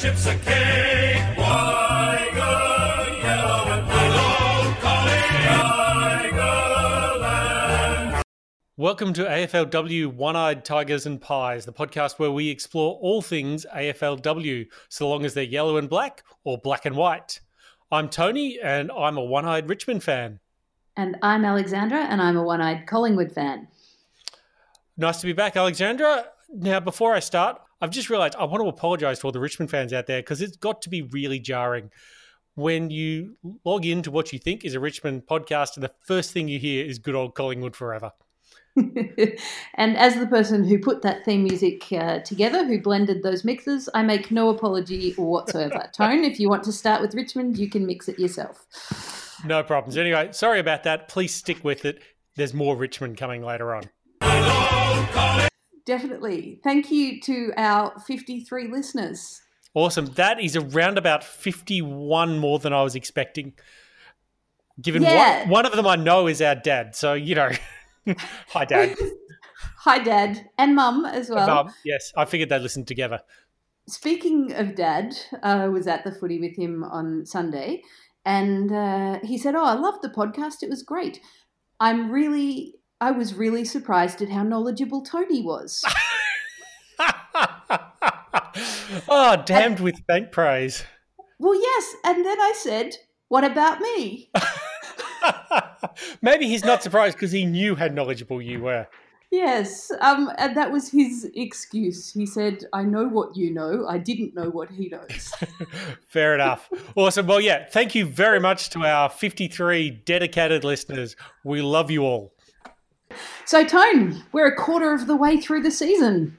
ships a cake. Why yellow and blue? Tigerland. Welcome to AFLW One Eyed Tigers and Pies, the podcast where we explore all things AFLW, so long as they're yellow and black or black and white. I'm Tony, and I'm a one eyed Richmond fan. And I'm Alexandra, and I'm a one eyed Collingwood fan. Nice to be back, Alexandra. Now, before I start, I've just realised I want to apologise to all the Richmond fans out there because it's got to be really jarring when you log into what you think is a Richmond podcast and the first thing you hear is good old Collingwood forever. and as the person who put that theme music uh, together, who blended those mixes, I make no apology whatsoever. Tone, if you want to start with Richmond, you can mix it yourself. No problems. Anyway, sorry about that. Please stick with it. There's more Richmond coming later on. Definitely. Thank you to our 53 listeners. Awesome. That is around about 51 more than I was expecting. Given Yeah. one, one of them I know is our dad. So, you know, hi, dad. Hi, Dad, and Mum as well. Mum, yes, I figured they'd listen together. Speaking of Dad, I was at the footy with him on Sunday, and uh, he said, "Oh, I loved the podcast. It was great. I'm really, I was really surprised at how knowledgeable Tony was." oh, damned with thank praise. well, yes, and then I said, "What about me?" Maybe he's not surprised because he knew how knowledgeable you were. yes, um, and that was his excuse. He said, "I know what you know. I didn't know what he knows." Fair enough. Awesome. Well, yeah, thank you very much to our 53 dedicated listeners. We love you all. So, Tone, we're a quarter of the way through the season.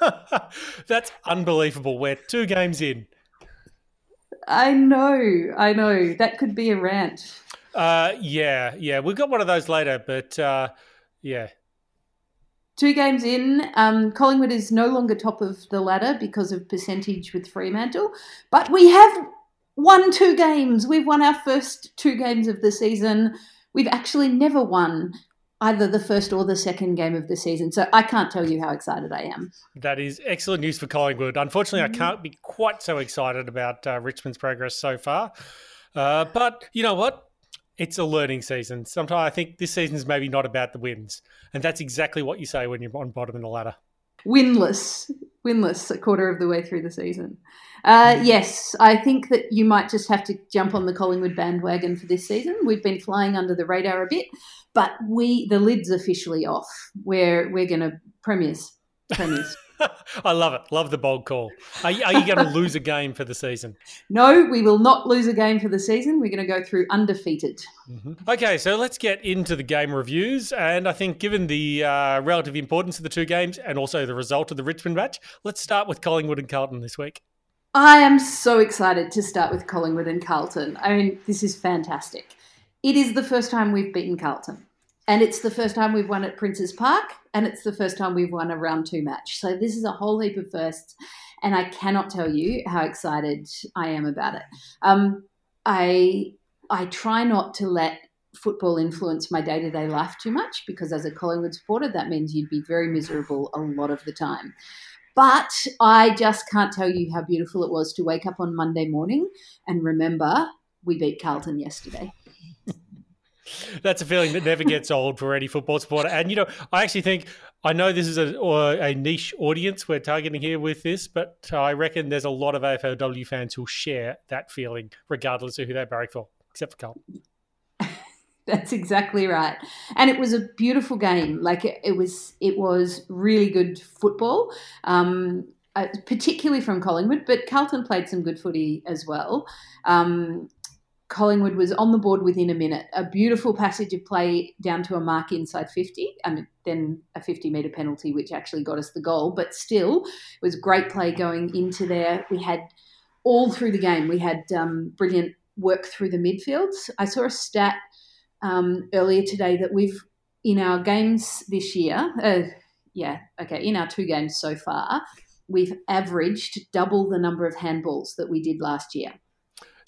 That's unbelievable. We're two games in. I know, I know. That could be a rant. Uh, yeah, yeah. We've got one of those later, but uh, yeah. Two games in, um, Collingwood is no longer top of the ladder because of percentage with Fremantle, but we have won two games. We've won our first two games of the season. We've actually never won either the first or the second game of the season. So I can't tell you how excited I am. That is excellent news for Collingwood. Unfortunately, I can't be quite so excited about uh, Richmond's progress so far. Uh, but you know what? It's a learning season. Sometimes I think this season's maybe not about the wins. And that's exactly what you say when you're on bottom of the ladder. Winless, winless a quarter of the way through the season. Uh, yes, I think that you might just have to jump on the Collingwood bandwagon for this season. We've been flying under the radar a bit, but we the lid's officially off. We're we're going to premiers, I love it. Love the bold call. Are you, are you going to lose a game for the season? no, we will not lose a game for the season. We're going to go through undefeated. Okay, so let's get into the game reviews. And I think, given the uh, relative importance of the two games and also the result of the Richmond match, let's start with Collingwood and Carlton this week. I am so excited to start with Collingwood and Carlton. I mean, this is fantastic. It is the first time we've beaten Carlton. And it's the first time we've won at Prince's Park, and it's the first time we've won a round two match. So this is a whole heap of firsts, and I cannot tell you how excited I am about it. Um, I I try not to let football influence my day to day life too much because as a Collingwood supporter, that means you'd be very miserable a lot of the time. But I just can't tell you how beautiful it was to wake up on Monday morning and remember we beat Carlton yesterday. That's a feeling that never gets old for any football supporter. And, you know, I actually think, I know this is a, a niche audience we're targeting here with this, but I reckon there's a lot of AFLW fans who'll share that feeling, regardless of who they're barrack for, except for Carlton. That's exactly right. And it was a beautiful game. Like it, it was, it was really good football, um, uh, particularly from Collingwood. But Carlton played some good footy as well. Um, Collingwood was on the board within a minute. A beautiful passage of play down to a mark inside 50, and then a 50 metre penalty, which actually got us the goal. But still, it was great play going into there. We had all through the game, we had um, brilliant work through the midfields. I saw a stat um, earlier today that we've, in our games this year, uh, yeah, okay, in our two games so far, we've averaged double the number of handballs that we did last year.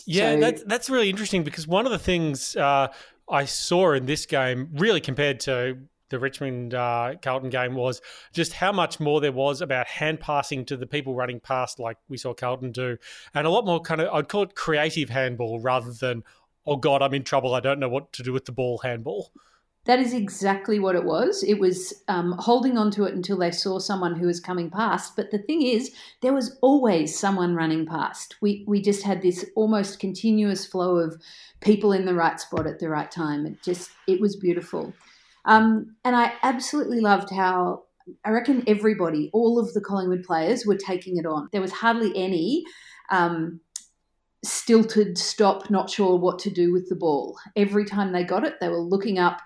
Yeah, So- that's that's really interesting because one of the things uh, I saw in this game, really compared to the Richmond uh, Carlton game was just how much more there was about hand passing to the people running past, like we saw Carlton do, and a lot more kind of I'd call it creative handball rather than oh god I'm in trouble I don't know what to do with the ball handball. That is exactly what it was. It was um, holding on to it until they saw someone who was coming past. But the thing is, there was always someone running past. We we just had this almost continuous flow of people in the right spot at the right time. It just it was beautiful, um, and I absolutely loved how. I reckon everybody, all of the Collingwood players, were taking it on. There was hardly any um, stilted stop, not sure what to do with the ball. Every time they got it, they were looking up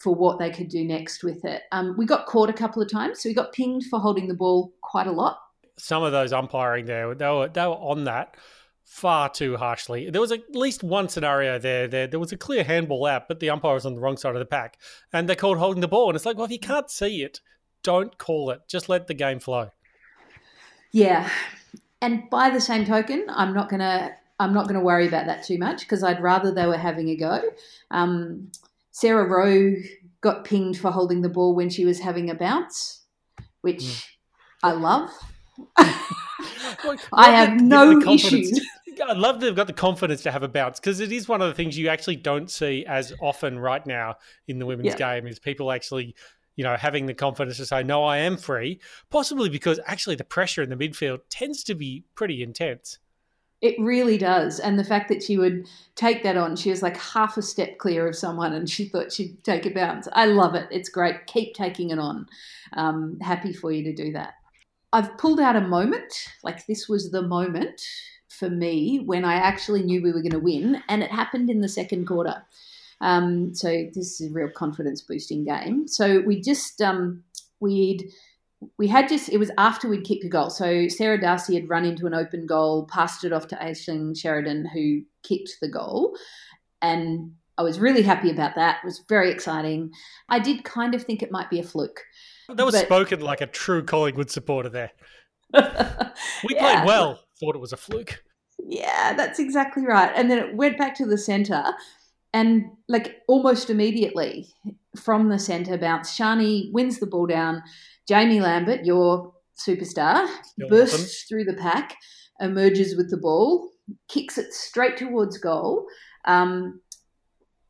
for what they could do next with it. Um, we got caught a couple of times, so we got pinged for holding the ball quite a lot. Some of those umpiring there, they were they were on that far too harshly. There was at least one scenario there. There, there was a clear handball out, but the umpire was on the wrong side of the pack, and they called holding the ball. And it's like, well, if you can't see it, don't call it. Just let the game flow. Yeah, and by the same token, I'm not gonna I'm not gonna worry about that too much because I'd rather they were having a go. Um, Sarah Rowe got pinged for holding the ball when she was having a bounce, which Mm. I love. Well, I have no issues. I love they've got the confidence to have a bounce because it is one of the things you actually don't see as often right now in the women's Yeah. game is people actually, you know, having the confidence to say, no, I am free, possibly because actually the pressure in the midfield tends to be pretty intense. It really does. And the fact that she would take that on, she was like half a step clear of someone and she thought she'd take a bounce. I love it. It's great. Keep taking it on. Um, happy for you to do that. I've pulled out a moment, like this was the moment for me when I actually knew we were going to win, and it happened in the second quarter. Um, so this is a real confidence boosting game. So we just um, we'd we had just it was after we'd kicked a goal. So Sarah D'Arcy had run into an open goal, passed it off to Aishling Sheridan, who kicked the goal, and I was really happy about that. It was very exciting. I did kind of think it might be a fluke. That was But- spoken like a true Collingwood supporter there. We Yeah. played well, thought it was a fluke. Yeah, that's exactly right. And then it went back to the centre, and like almost immediately from the centre bounce, Sharni wins the ball down. Jaimee Lambert, your superstar, Still bursts through the pack, emerges with the ball, kicks it straight towards goal. Um,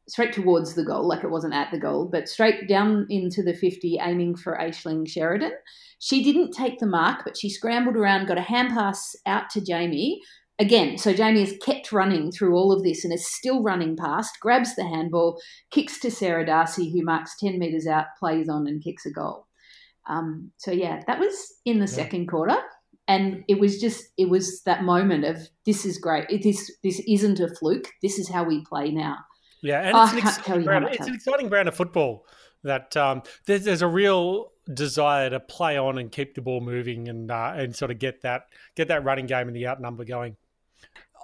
straight towards the goal, like it wasn't at the goal, but straight down into the 50, aiming for Aishling Sheridan. She didn't take the mark, but she scrambled around, got a hand pass out to Jaimee. Again, so Jaimee has kept running through all of this and is still running past, grabs the handball, kicks to Sarah D'Arcy, who marks 10 metres out, plays on and kicks a goal. Um, so, yeah, that was in the second quarter. And it was just, it was that moment of this is great. This, this isn't a fluke. This is how we play now. Yeah, and Oh, it's, an exciting tell brand, it's an exciting brand of football that um, there's, there's a real desire to play on and keep the ball moving and uh, and sort of get that get that running game and the outnumber going.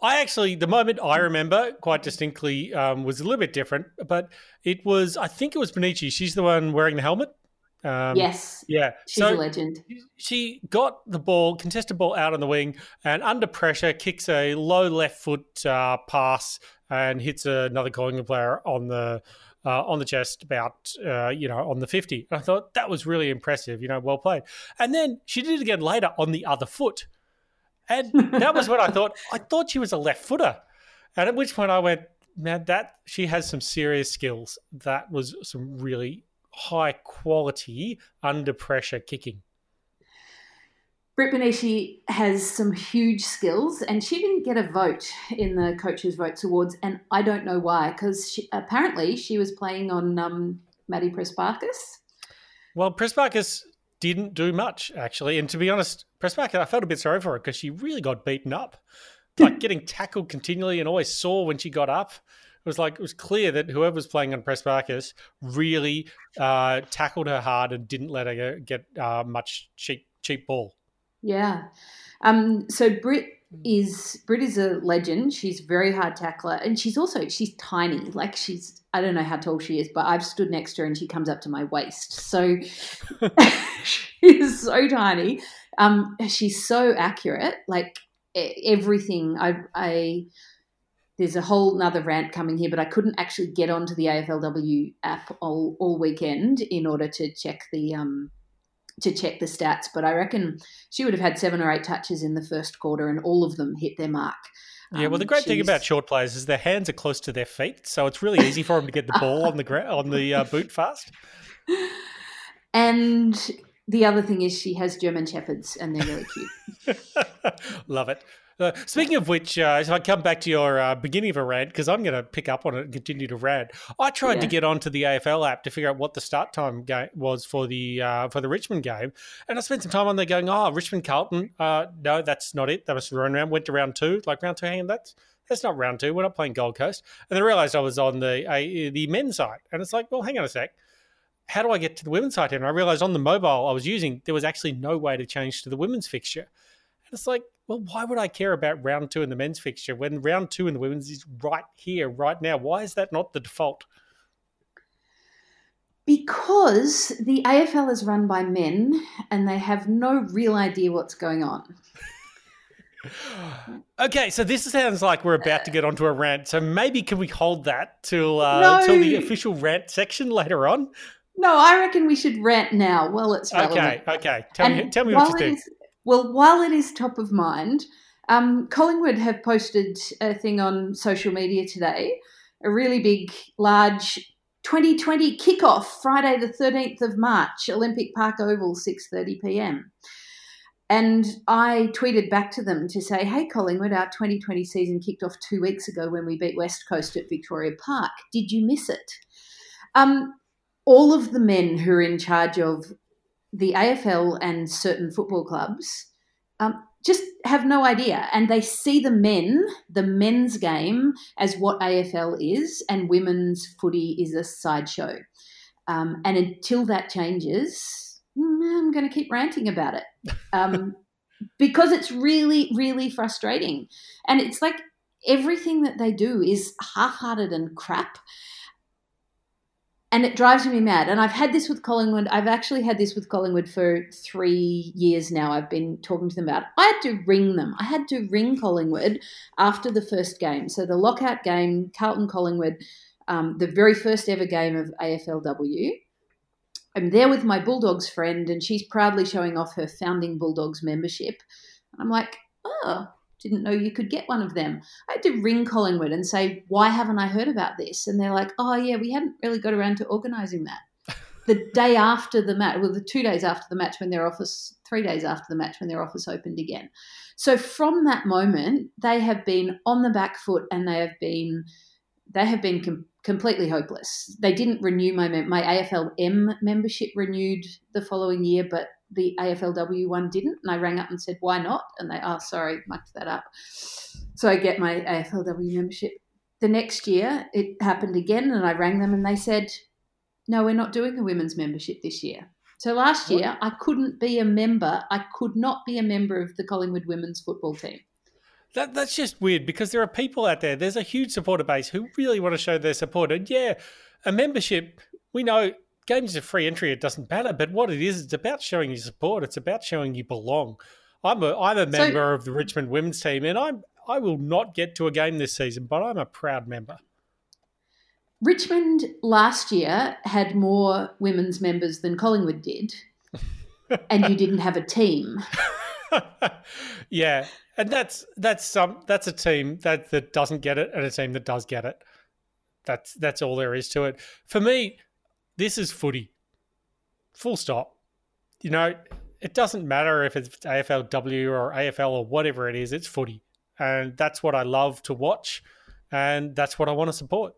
I actually, the moment I remember quite distinctly um, was a little bit different, but it was I think it was Bonici. She's the one wearing the helmet. Um, yes, Yeah. she's so a legend. she got the ball, contested ball out on the wing, and under pressure kicks a low left foot uh, pass and hits another Collingwood player on the uh, on the chest, about uh, you know on the fifty. And I thought that was really impressive. You know, well played. And then she did it again later on the other foot, and that was when I thought I thought she was a left footer. And at which point I went, man, that she has some serious skills. That was some really high quality under pressure kicking. Britt Bonici has some huge skills, and she didn't get a vote in the Coaches Votes Awards, and I don't know why, because apparently she was playing on um, Maddie Prespakis. Well, Prespakis didn't do much actually, and to be honest, Prespakis, I felt a bit sorry for her because she really got beaten up, like getting tackled continually, and always sore when she got up. It was like it was clear that whoever was playing on Press Prespakis really uh, tackled her hard and didn't let her get uh, much cheap cheap ball. Yeah. Um, so Britt is Britt is a legend. She's very hard tackler, and she's also she's tiny. Like she's I don't know how tall she is, but I've stood next to her and she comes up to my waist. So she's so tiny. Um, she's so accurate. Like everything. I I there's a whole nother rant coming here, but I couldn't actually get onto the AFLW app all, all weekend in order to check the um, to check the stats. But I reckon she would have had seven or eight touches in the first quarter, and all of them hit their mark. Yeah, well, Um, the great thing about short players is their hands are close to their feet, so it's really easy for them to get the ball on the gra- on the uh, boot fast. And the other thing is she has German shepherds, and they're really cute. Love it. Uh, speaking of which, uh, if I come back to your uh, beginning of a rant, because I'm going to pick up on it and continue to rant. I tried to get onto the AFL app to figure out what the start time ga- was for the uh, for the Richmond game, and I spent some time on there going, "Oh, Richmond Carlton. Uh, no, that's not it. That was run around. Went to round two, like round two. Hang on, that's that's not round two. We're not playing Gold Coast." And then I realised I was on the uh, the men's side, and it's like, well, hang on a sec. How do I get to the women's side here? And I realised on the mobile I was using, there was actually no way to change to the women's fixture. And it's like, well, why would I care about round two in the men's fixture when round two in the women's is right here, right now? Why is that not the default? Because the AFL is run by men and they have no real idea what's going on. Okay, so this sounds like we're about to get onto a rant. So maybe can we hold that till uh, No. till the official rant section later on? No, I reckon we should rant now. Well, it's relevant. Okay, okay. Tell me, tell me what you think. Well, while it is top of mind, um, Collingwood have posted a thing on social media today, a really big, large 2020 kickoff, Friday the 13th of March, Olympic Park Oval, 6:30 p.m. And I tweeted back to them to say, "Hey Collingwood, our 2020 season kicked off two weeks ago when we beat West Coast at Victoria Park. Did you miss it?" Um, all of the men who are in charge of the AFL and certain football clubs um, just have no idea. And they see the men, the men's game, as what AFL is, and women's footy is a sideshow. Um, and until that changes, I'm going to keep ranting about it um, because it's really, really frustrating. And it's like everything that they do is half hearted and crap and it drives me mad. And I've had this with Collingwood. I've actually had this with Collingwood for three years now. I've been talking to them about. It. I had to ring them. I had to ring Collingwood after the first game. So the lockout game, Carlton Collingwood, um, the very first ever game of AFLW. I'm there with my Bulldogs friend, and she's proudly showing off her founding Bulldogs membership. And I'm like, oh, didn't know you could get one of them. I had to ring Collingwood and say, why haven't I heard about this? And they're like, oh, yeah, we hadn't really got around to organising that. the day after the match, well, the two days after the match when their office, three days after the match when their office opened again. So from that moment, they have been on the back foot and they have been, they have been com- completely hopeless. They didn't renew my mem- my AFLM membership renewed the following year, but the AFLW one didn't. And I rang up and said, why not? And they, oh, sorry, mucked that up. So I get my AFLW membership. The next year, it happened again, and I rang them and they said, no, we're not doing a women's membership this year. So last year, I couldn't be a member. I could not be a member of the Collingwood women's football team. That, that's just weird because there are people out there. There's a huge supporter base who really want to show their support. And yeah, a membership, we know games are free entry, it doesn't matter. But what it is, it's about showing your support. It's about showing you belong. I'm a, I'm a So- member of the Richmond women's team and I'm, I will not get to a game this season, but I'm a proud member. Richmond last year had more women's members than Collingwood did, and you didn't have a team. yeah, and that's that's some that's a team that that doesn't get it and a team that does get it. That's that's all there is to it. For me, this is footy. Full stop. You know, it doesn't matter if it's AFLW or AFL or whatever it is. It's footy, and that's what I love to watch, and that's what I want to support.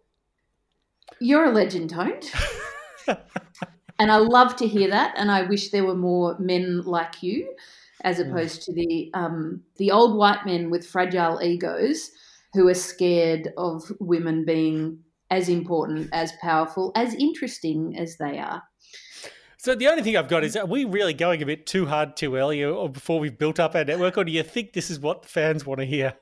You're a legend, Toned. and I love to hear that. And I wish there were more men like you, as opposed to the um, the old white men with fragile egos who are scared of women being as important, as powerful, as interesting as they are. So the only thing I've got is, are we really going a bit too hard too early, or before we've built up our network, or do you think this is what the fans want to hear?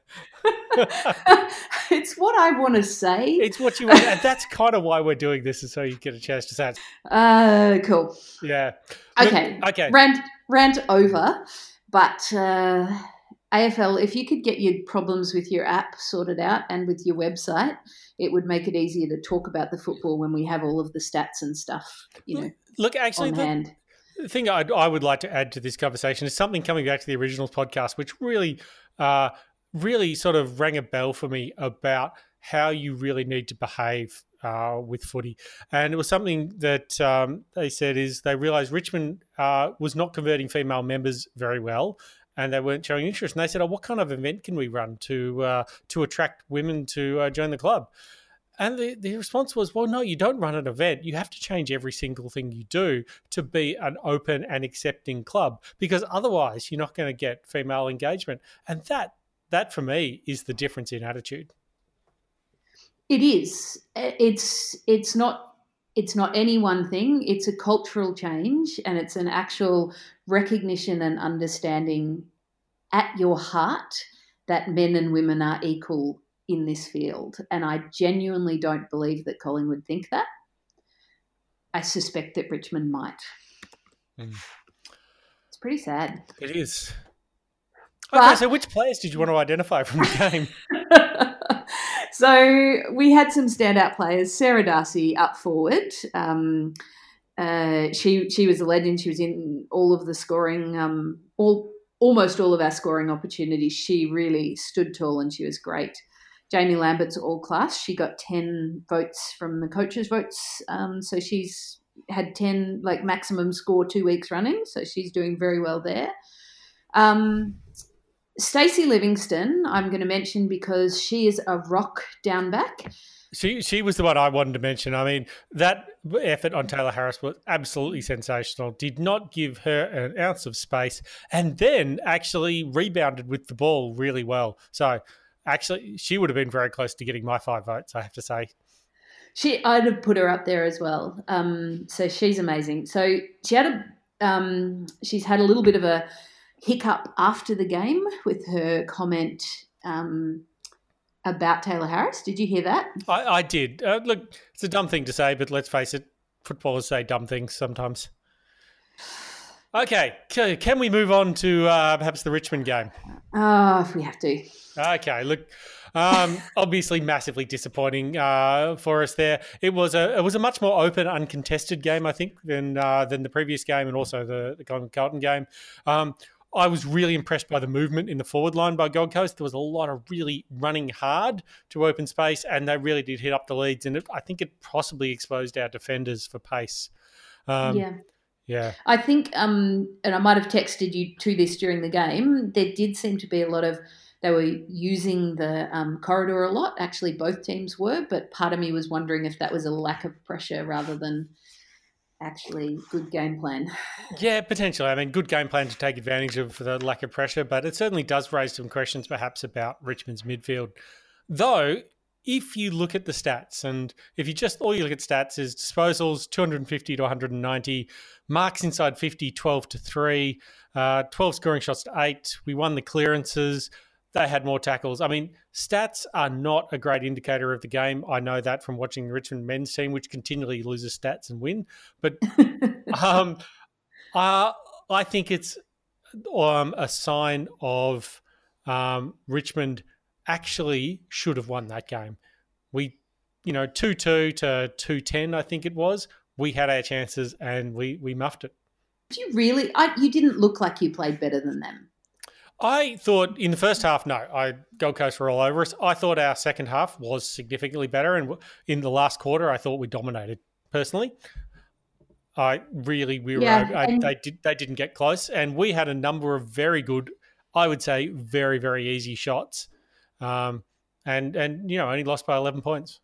it's what I want to say. It's what you want. and that's kind of why we're doing this, is so you get a chance to say it. Uh, cool. Yeah. Look, Okay. okay. Rant, rant over. But uh, AFL, if you could get your problems with your app sorted out and with your website, it would make it easier to talk about the football when we have all of the stats and stuff, you know, Look, actually, on the, hand. the thing I'd, I would like to add to this conversation is something coming back to the originals podcast, which really, uh, really sort of rang a bell for me about how you really need to behave uh, with footy. And it was something that um, they said is they realised Richmond uh, was not converting female members very well. And they weren't showing interest. And they said, "Oh, what kind of event can we run to uh, to attract women to uh, join the club?" And the, the response was, well, no, you don't run an event. You have to change every single thing you do to be an open and accepting club because otherwise you're not going to get female engagement. And that, that for me is the difference in attitude. It is. It's it's not it's not any one thing. It's a cultural change, and it's an actual recognition and understanding at your heart that men and women are equal in this field. And I genuinely don't believe that Collingwood think that. I suspect that Richmond might. Mm. It's pretty sad. It is. Okay, But- so which players did you want to identify from the game? so we had some standout players. Sarah D'Arcy up forward. Um, uh, she she was a legend. She was in all of the scoring, um, all almost all of our scoring opportunities. She really stood tall and she was great. Jaimee Lambert's all class. She got ten votes from the coaches' votes, um, so she's had ten like maximum score two weeks running. So she's doing very well there. Um, Stacey Livingstone, I'm going to mention because she is a rock down back. She she was the one I wanted to mention. I mean, that effort on Tayla Harris was absolutely sensational. Did not give her an ounce of space, and then actually rebounded with the ball really well. So, actually, she would have been very close to getting my five votes. I have to say. She, I'd have put her up there as well. Um, so she's amazing. So she had a, um, she's had a little bit of a hiccup after the game with her comment um, about Tayla Harris. Did you hear that? I, I did. Uh, look, it's a dumb thing to say, but let's face it, footballers say dumb things sometimes. Okay, can we move on to uh, perhaps the Richmond game? Oh, if we have to. Okay, look, um, obviously massively disappointing uh, for us there. It was a it was a much more open, uncontested game, I think, than uh, than the previous game and also the the Carlton game. Um, I was really impressed by the movement in the forward line by Gold Coast. There was a lot of really running hard to open space, and they really did hit up the leads. And it, I think it possibly exposed our defenders for pace. Um, yeah. yeah. I think, um, and I might have texted you to this during the game. There did seem to be a lot of they were using the um, corridor a lot. Actually, both teams were, but part of me was wondering if that was a lack of pressure rather than actually good game plan. Yeah, potentially. I mean, good game plan to take advantage of the lack of pressure, but it certainly does raise some questions perhaps about Richmond's midfield. Though, if you look at the stats, and if you just all you look at stats is disposals 250 to 190, marks inside 50, 12 to 3, uh, 12 scoring shots to 8. We won the clearances. They had more tackles. I mean, stats are not a great indicator of the game. I know that from watching the Richmond men's team, which continually loses stats and win. But um, uh, I think it's um, a sign of um, Richmond actually should have won that game. We, you know, 2 2 to 2 10, I think it was. We had our chances and we, we muffed it. Did you really? I, you didn't look like you played better than them. I thought in the first half, no, I Gold Coast were all over us. I thought our second half was significantly better, and in the last quarter, I thought we dominated. Personally, I really we were. Yeah, I, and- they did they didn't get close, and we had a number of very good, I would say, very very easy shots, um, and and you know only lost by eleven points.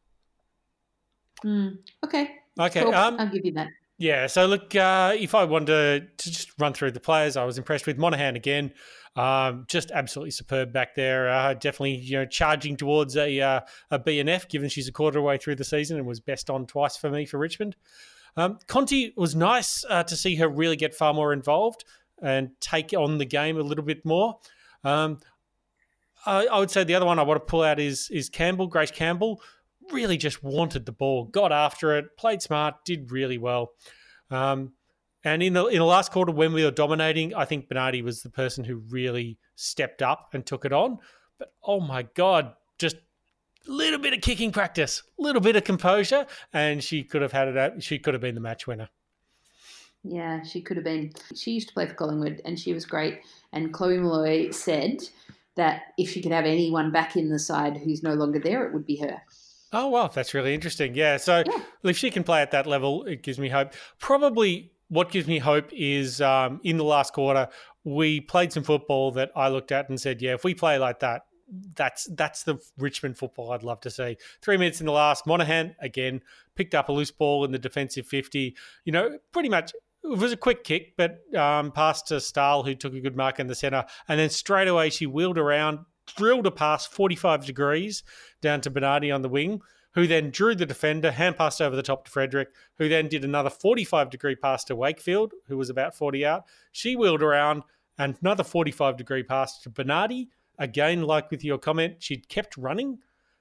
Hmm. okay. Okay, cool. um, I'll give you that. Yeah, so look, uh, if I wanted to, just run through the players, I was impressed with Monahan again. Um, just absolutely superb back there. Uh, definitely, you know, charging towards a uh, a BNF, given she's a quarter way through the season and was best on twice for me for Richmond. Um, Conti was nice uh, to see her really get far more involved and take on the game a little bit more. Um, I, I would say the other one I want to pull out is is Campbell, Grace Campbell. Really just wanted the ball, got after it, played smart, did really well. Um, And in the in the last quarter, when we were dominating, I think Bernardi was the person who really stepped up and took it on. But oh my god, just a little bit of kicking practice, a little bit of composure, and she could have had it. Out, she could have been the match winner. Yeah, she could have been. She used to play for Collingwood and she was great. And Chloe Molloy said that if she could have anyone back in the side who's no longer there, it would be her. Oh well, that's really interesting. Yeah, so Yeah. if she can play at that level, it gives me hope. Probably what gives me hope is um, in the last quarter we played some football that I looked at and said, yeah, if we play like that, that's that's the Richmond football I'd love to see. Three minutes in the last, Monahan again picked up a loose ball in the defensive fifty. You know, pretty much. It was a quick kick, but um, passed to Stahl, who took a good mark in the centre. And then straight away, she wheeled around, drilled a pass 45 degrees down to Bernardi on the wing, who then drew the defender, hand passed over the top to Frederick, who then did another 45 degree pass to Wakefield, who was about 40 out. She wheeled around and another 45 degree pass to Bernardi. Again, like with your comment, she'd kept running.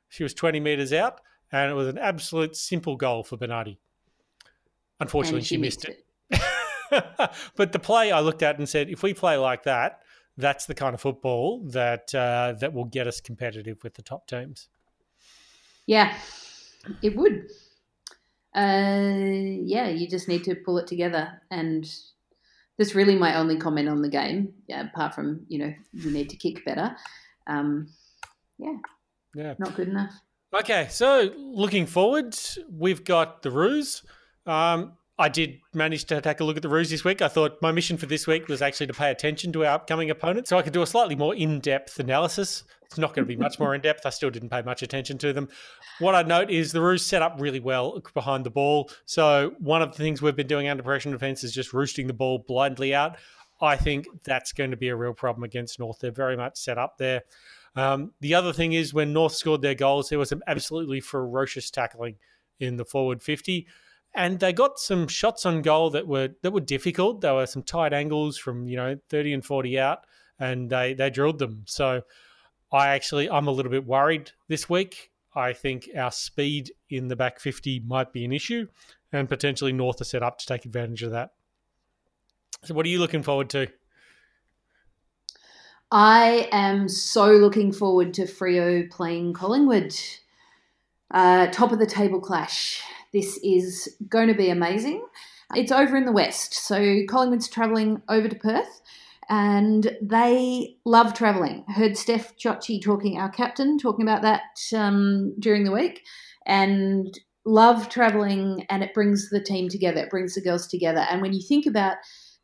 She was 20 metres out, and it was an absolute simple goal for Bernardi. Unfortunately, And she, missed it. but the play I looked at and said, if we play like that, that's the kind of football that uh, that will get us competitive with the top teams. Yeah, it would. Uh, yeah, you just need to pull it together. And that's really my only comment on the game, yeah, apart from, you know, you need to kick better. Um, Yeah. not good enough. Okay, so looking forward, we've got the Roos. Um, I did manage to take a look at the Roos this week. I thought my mission for this week was actually to pay attention to our upcoming opponents so I could do a slightly more in depth analysis. It's not going to be much more in depth. I still didn't pay much attention to them. What I note is the Roos set up really well behind the ball. So, one of the things we've been doing under pressure defense is just roosting the ball blindly out. I think that's going to be a real problem against North. They're very much set up there. Um, the other thing is when North scored their goals, there was some absolutely ferocious tackling in the forward 50 and they got some shots on goal that were that were difficult. There were some tight angles from you know thirty and forty out, and they they drilled them. So I actually I'm a little bit worried this week. I think our speed in the back fifty might be an issue, and potentially North are set up to take advantage of that. So what are you looking forward to? I am so looking forward to Freo playing Collingwood. Uh, top of the table clash. This is going to be amazing. It's over in the west, so Collingwood's travelling over to Perth, and they love travelling. Heard Steph Chiocci talking, our captain, talking about that um, during the week, and love travelling, and it brings the team together. It brings the girls together. And when you think about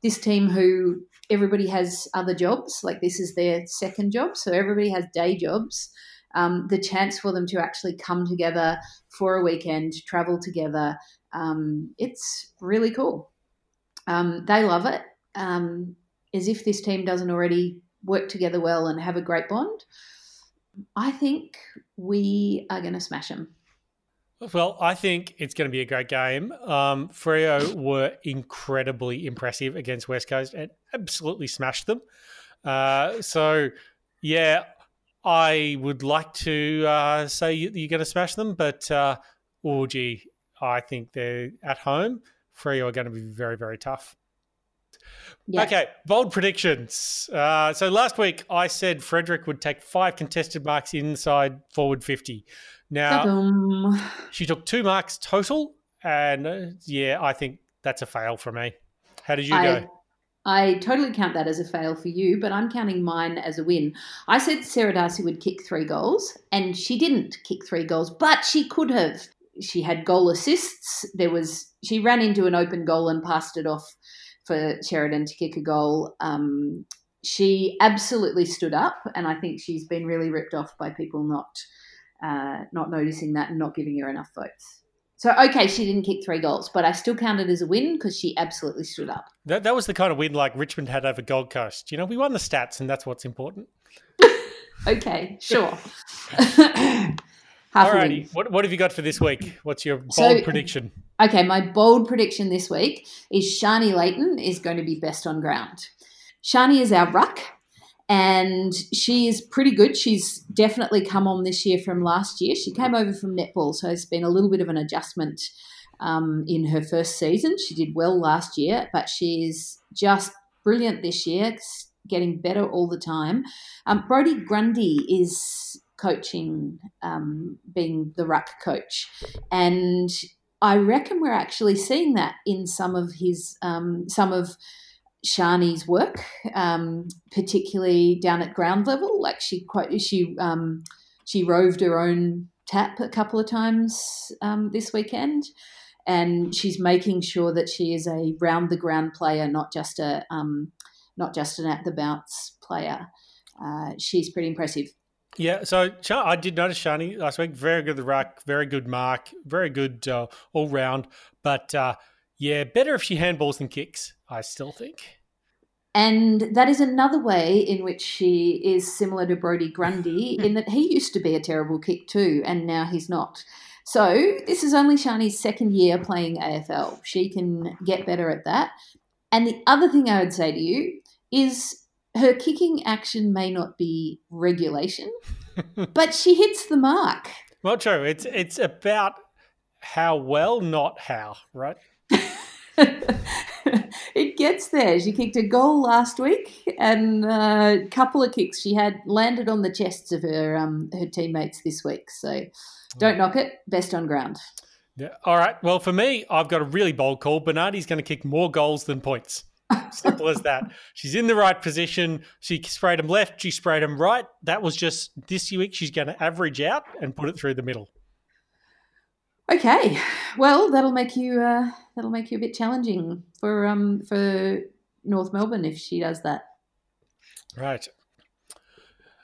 this team, who everybody has other jobs, like this is their second job, so everybody has day jobs um, the chance for them to actually come together for a weekend, travel together. Um, it's really cool. Um, they love it. Um, as if this team doesn't already work together well and have a great bond. I think we are going to smash them. Well, I think it's going to be a great game. Um, Freo were incredibly impressive against West Coast and absolutely smashed them. Uh, so, yeah, I would like to uh, say you- you're going to smash them, but uh, oh, gee, I think they're at home. Freo are going to be very, very tough. Yeah. Okay, bold predictions. Uh, so last week I said Frederick would take five contested marks inside forward 50. Now, Ta-dum. she took two marks total, and uh, yeah, I think that's a fail for me. How did you I, go? I totally count that as a fail for you, but I'm counting mine as a win. I said Sarah D'Arcy would kick three goals, and she didn't kick three goals, but she could have. She had goal assists. There was she ran into an open goal and passed it off for Sheridan to kick a goal. Um, she absolutely stood up, and I think she's been really ripped off by people not uh, not noticing that and not giving her enough votes. So okay, she didn't kick three goals, but I still count it as a win because she absolutely stood up. That, that was the kind of win like Richmond had over Gold Coast. You know, we won the stats, and that's what's important. Okay, sure. Half. Alrighty, what, what have you got for this week? What's your bold So- prediction? Okay, my bold prediction this week is Sharni Layton is going to be best on ground. Sharni is our ruck, and she is pretty good. She's definitely come on this year from last year. She came over from netball, so it's been a little bit of an adjustment um, in her first season. She did well last year, but she's just brilliant this year, getting better all the time. Um, Brodie Grundy is coaching, um, being the ruck coach, and I reckon we're actually seeing that in some of his um, some of Sharni's work, um, particularly down at ground level. Like she quite she um, she roved her own tap a couple of times um, this weekend, and she's making sure that she is a round the ground player, not just a um, not just an at the bounce player. Uh, she's pretty impressive. Yeah, so I did notice Sharni last week. Very good the ruck, very good mark, very good uh, all round. But uh, yeah, better if she handballs than kicks. I still think. And that is another way in which she is similar to Brodie Grundy in that he used to be a terrible kick too, and now he's not. So this is only Sharni's second year playing AFL. She can get better at that. And the other thing I would say to you is her kicking action may not be regulation, but she hits the mark. Well, true. It's it's about how well, not how, right? gets there. She kicked a goal last week, and a couple of kicks she had landed on the chests of her um, her teammates this week. So don't knock it. Best on ground. Yeah. All right. Well, for me, I've got a really bold call. Bernardi's going to kick more goals than points. Simple as that. She's in the right position. She sprayed him left. She sprayed him right. That was just this week. She's going to average out and put it through the middle. Okay, well that'll make you uh, that'll make you a bit challenging for um for North Melbourne if she does that. Right.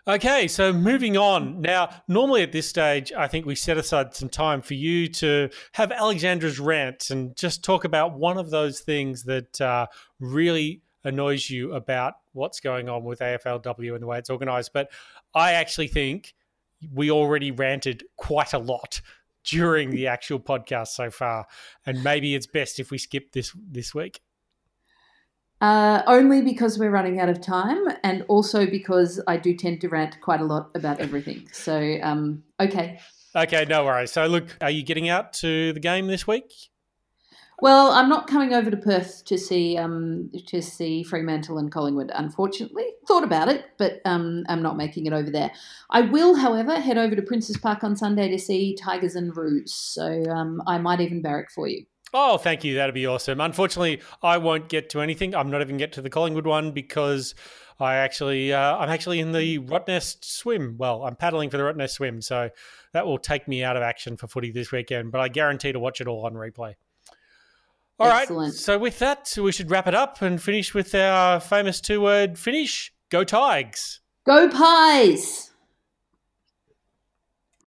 Okay, so moving on. Now, normally at this stage, I think we set aside some time for you to have Alexandra's rant and just talk about one of those things that uh, really annoys you about what's going on with AFLW and the way it's organised. But I actually think we already ranted quite a lot during the actual podcast so far, and maybe it's best if we skip this this week. Uh, only because we're running out of time, and also because I do tend to rant quite a lot about everything. So, um, okay. Okay, no worries. So, look, are you getting out to the game this week? Well, I'm not coming over to Perth to see um, to see Fremantle and Collingwood. Unfortunately, thought about it, but um, I'm not making it over there. I will, however, head over to Princes Park on Sunday to see Tigers and Roos. So um, I might even barrack for you. Oh, thank you. That'd be awesome. Unfortunately, I won't get to anything. I'm not even get to the Collingwood one because I actually uh, I'm actually in the Rottnest swim. Well, I'm paddling for the Rottnest swim, so that will take me out of action for footy this weekend. But I guarantee to watch it all on replay. All Excellent. right. So with that, we should wrap it up and finish with our famous two-word finish. Go Tigers! Go Pies!